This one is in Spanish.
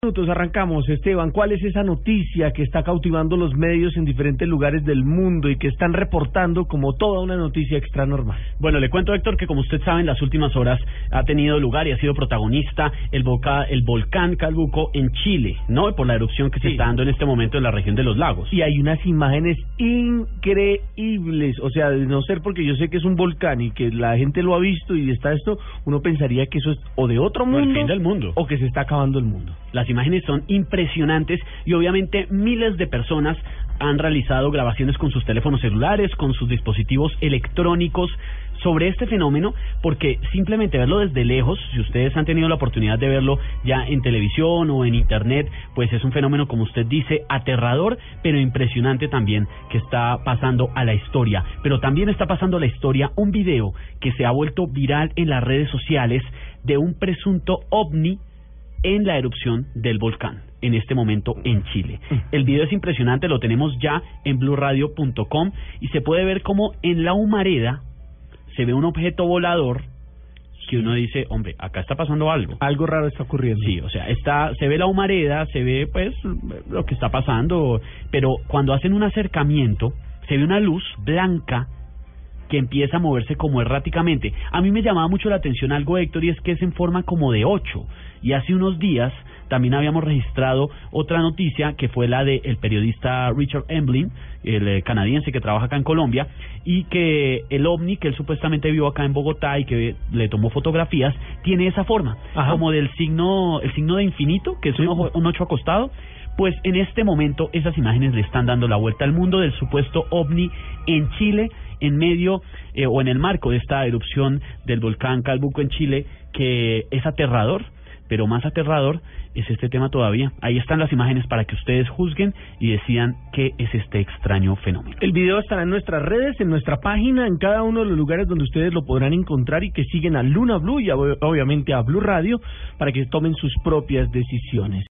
minutos arrancamos, Esteban. ¿Cuál es esa noticia que está cautivando los medios en diferentes lugares del mundo y que están reportando como toda una noticia extra normal? Bueno, le cuento, Héctor, que como usted sabe, en las últimas horas ha tenido lugar y ha sido protagonista el, volca, el volcán Calbuco en Chile, ¿no? Por la erupción que se está dando en este momento en la región de los lagos. Y hay unas imágenes increíbles. O sea, de no ser porque yo sé que es un volcán y que la gente lo ha visto y está esto, uno pensaría que eso es o de otro mundo. el fin del mundo. O que se está acabando el mundo. Las imágenes son impresionantes y obviamente miles de personas han realizado grabaciones con sus teléfonos celulares, con sus dispositivos electrónicos sobre este fenómeno, porque simplemente verlo desde lejos, si ustedes han tenido la oportunidad de verlo ya en televisión o en internet, pues es un fenómeno, como usted dice, aterrador, pero impresionante también que está pasando a la historia. Pero también está pasando a la historia un video que se ha vuelto viral en las redes sociales de un presunto ovni en la erupción del volcán en este momento en Chile. El video es impresionante, lo tenemos ya en blurradio.com y se puede ver como en la humareda se ve un objeto volador que uno dice, hombre, acá está pasando algo. Algo raro está ocurriendo. Sí, o sea, está, se ve la humareda, se ve pues lo que está pasando, pero cuando hacen un acercamiento, se ve una luz blanca que empieza a moverse como erráticamente. A mí me llamaba mucho la atención algo, Héctor, y es que es en forma como de ocho. Y hace unos días también habíamos registrado otra noticia que fue la del periodista Richard Emblin, el eh, canadiense que trabaja acá en Colombia, y que el ovni que él supuestamente vio acá en Bogotá y que le tomó fotografías, tiene esa forma, como del signo, el signo de infinito, que es un, un ocho acostado, pues en este momento esas imágenes le están dando la vuelta al mundo del supuesto ovni en Chile, en medio eh, o en el marco de esta erupción del volcán Calbuco en Chile, que es aterrador pero más aterrador es este tema todavía. Ahí están las imágenes para que ustedes juzguen y decidan qué es este extraño fenómeno. El video estará en nuestras redes, en nuestra página, en cada uno de los lugares donde ustedes lo podrán encontrar y que siguen a Luna Blue y obviamente a Blue Radio para que tomen sus propias decisiones.